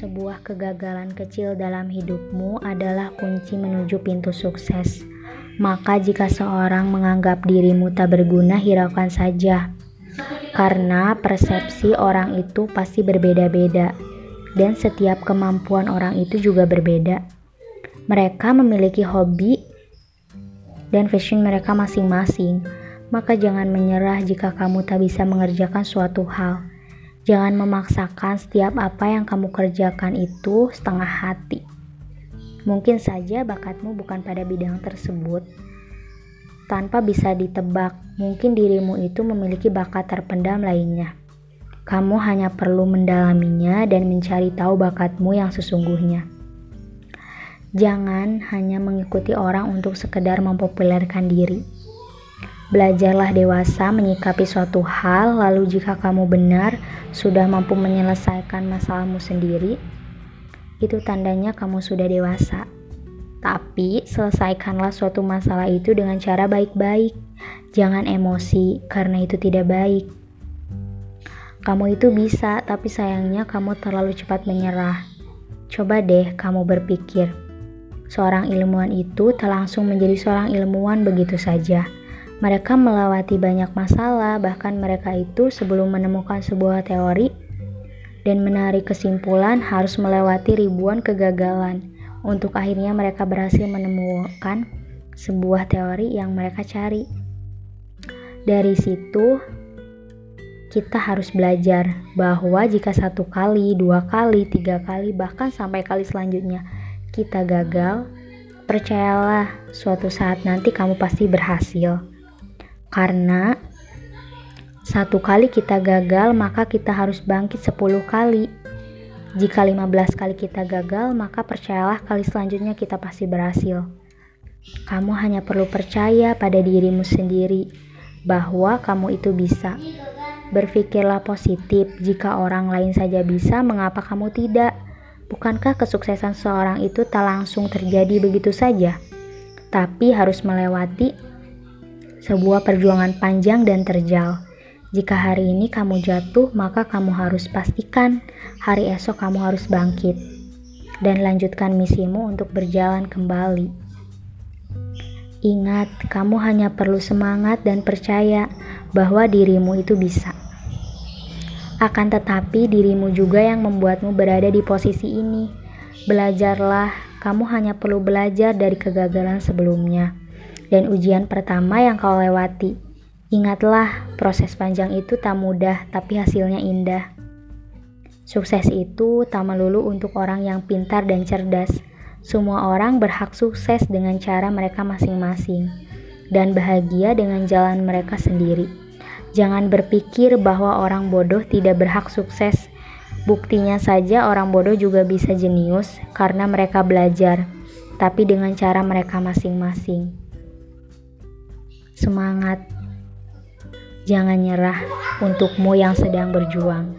Setiap kegagalan kecil dalam hidupmu adalah kunci menuju pintu sukses. Maka jika seorang menganggap dirimu tak berguna, hiraukan saja. Karena persepsi orang itu pasti berbeda-beda. Dan setiap kemampuan orang itu juga berbeda. Mereka memiliki hobi dan fashion mereka masing-masing. Maka jangan menyerah jika kamu tak bisa mengerjakan suatu hal. Jangan memaksakan setiap apa yang kamu kerjakan itu setengah hati. Mungkin saja bakatmu bukan pada bidang tersebut. Tanpa bisa ditebak, mungkin dirimu itu memiliki bakat terpendam lainnya. Kamu hanya perlu mendalaminya dan mencari tahu bakatmu yang sesungguhnya. Jangan hanya mengikuti orang untuk sekedar mempopulerkan diri Belajarlah dewasa menyikapi suatu hal, lalu jika kamu benar sudah mampu menyelesaikan masalahmu sendiri, itu tandanya kamu sudah dewasa. Tapi selesaikanlah suatu masalah itu dengan cara baik-baik. Jangan emosi, karena itu tidak baik. Kamu itu bisa, tapi sayangnya kamu terlalu cepat menyerah. Coba deh kamu berpikir, seorang ilmuwan itu tak langsung menjadi seorang ilmuwan begitu saja mereka melewati banyak masalah, bahkan mereka itu sebelum menemukan sebuah teori dan menarik kesimpulan harus melewati ribuan kegagalan untuk akhirnya mereka berhasil menemukan sebuah teori yang mereka cari. Dari situ, kita harus belajar bahwa jika satu kali, dua kali, tiga kali, bahkan sampai kali selanjutnya kita gagal, percayalah, suatu saat nanti kamu pasti berhasil. Karena satu kali kita gagal, maka kita harus bangkit 10 kali. Jika 15 kali kita gagal, maka percayalah kali selanjutnya kita pasti berhasil. Kamu hanya perlu percaya pada dirimu sendiri bahwa kamu itu bisa. Berpikirlah positif, jika orang lain saja bisa, mengapa kamu tidak? Bukankah kesuksesan seorang itu tak langsung terjadi begitu saja? Tapi harus melewati sebuah perjuangan panjang dan terjal. Jika hari ini kamu jatuh, maka kamu harus pastikan hari esok kamu harus bangkit dan lanjutkan misimu untuk berjalan kembali. Ingat, kamu hanya perlu semangat dan percaya bahwa dirimu itu bisa. Akan tetapi, dirimu juga yang membuatmu berada di posisi ini. Belajarlah, kamu hanya perlu belajar dari kegagalan sebelumnya dan ujian pertama yang kau lewati. Ingatlah, proses panjang itu tak mudah, tapi hasilnya indah. Sukses itu tak melulu untuk orang yang pintar dan cerdas. Semua orang berhak sukses dengan cara mereka masing-masing dan bahagia dengan jalan mereka sendiri. Jangan berpikir bahwa orang bodoh tidak berhak sukses. Buktinya saja orang bodoh juga bisa jenius karena mereka belajar, tapi dengan cara mereka masing-masing. Semangat, jangan nyerah untukmu yang sedang berjuang.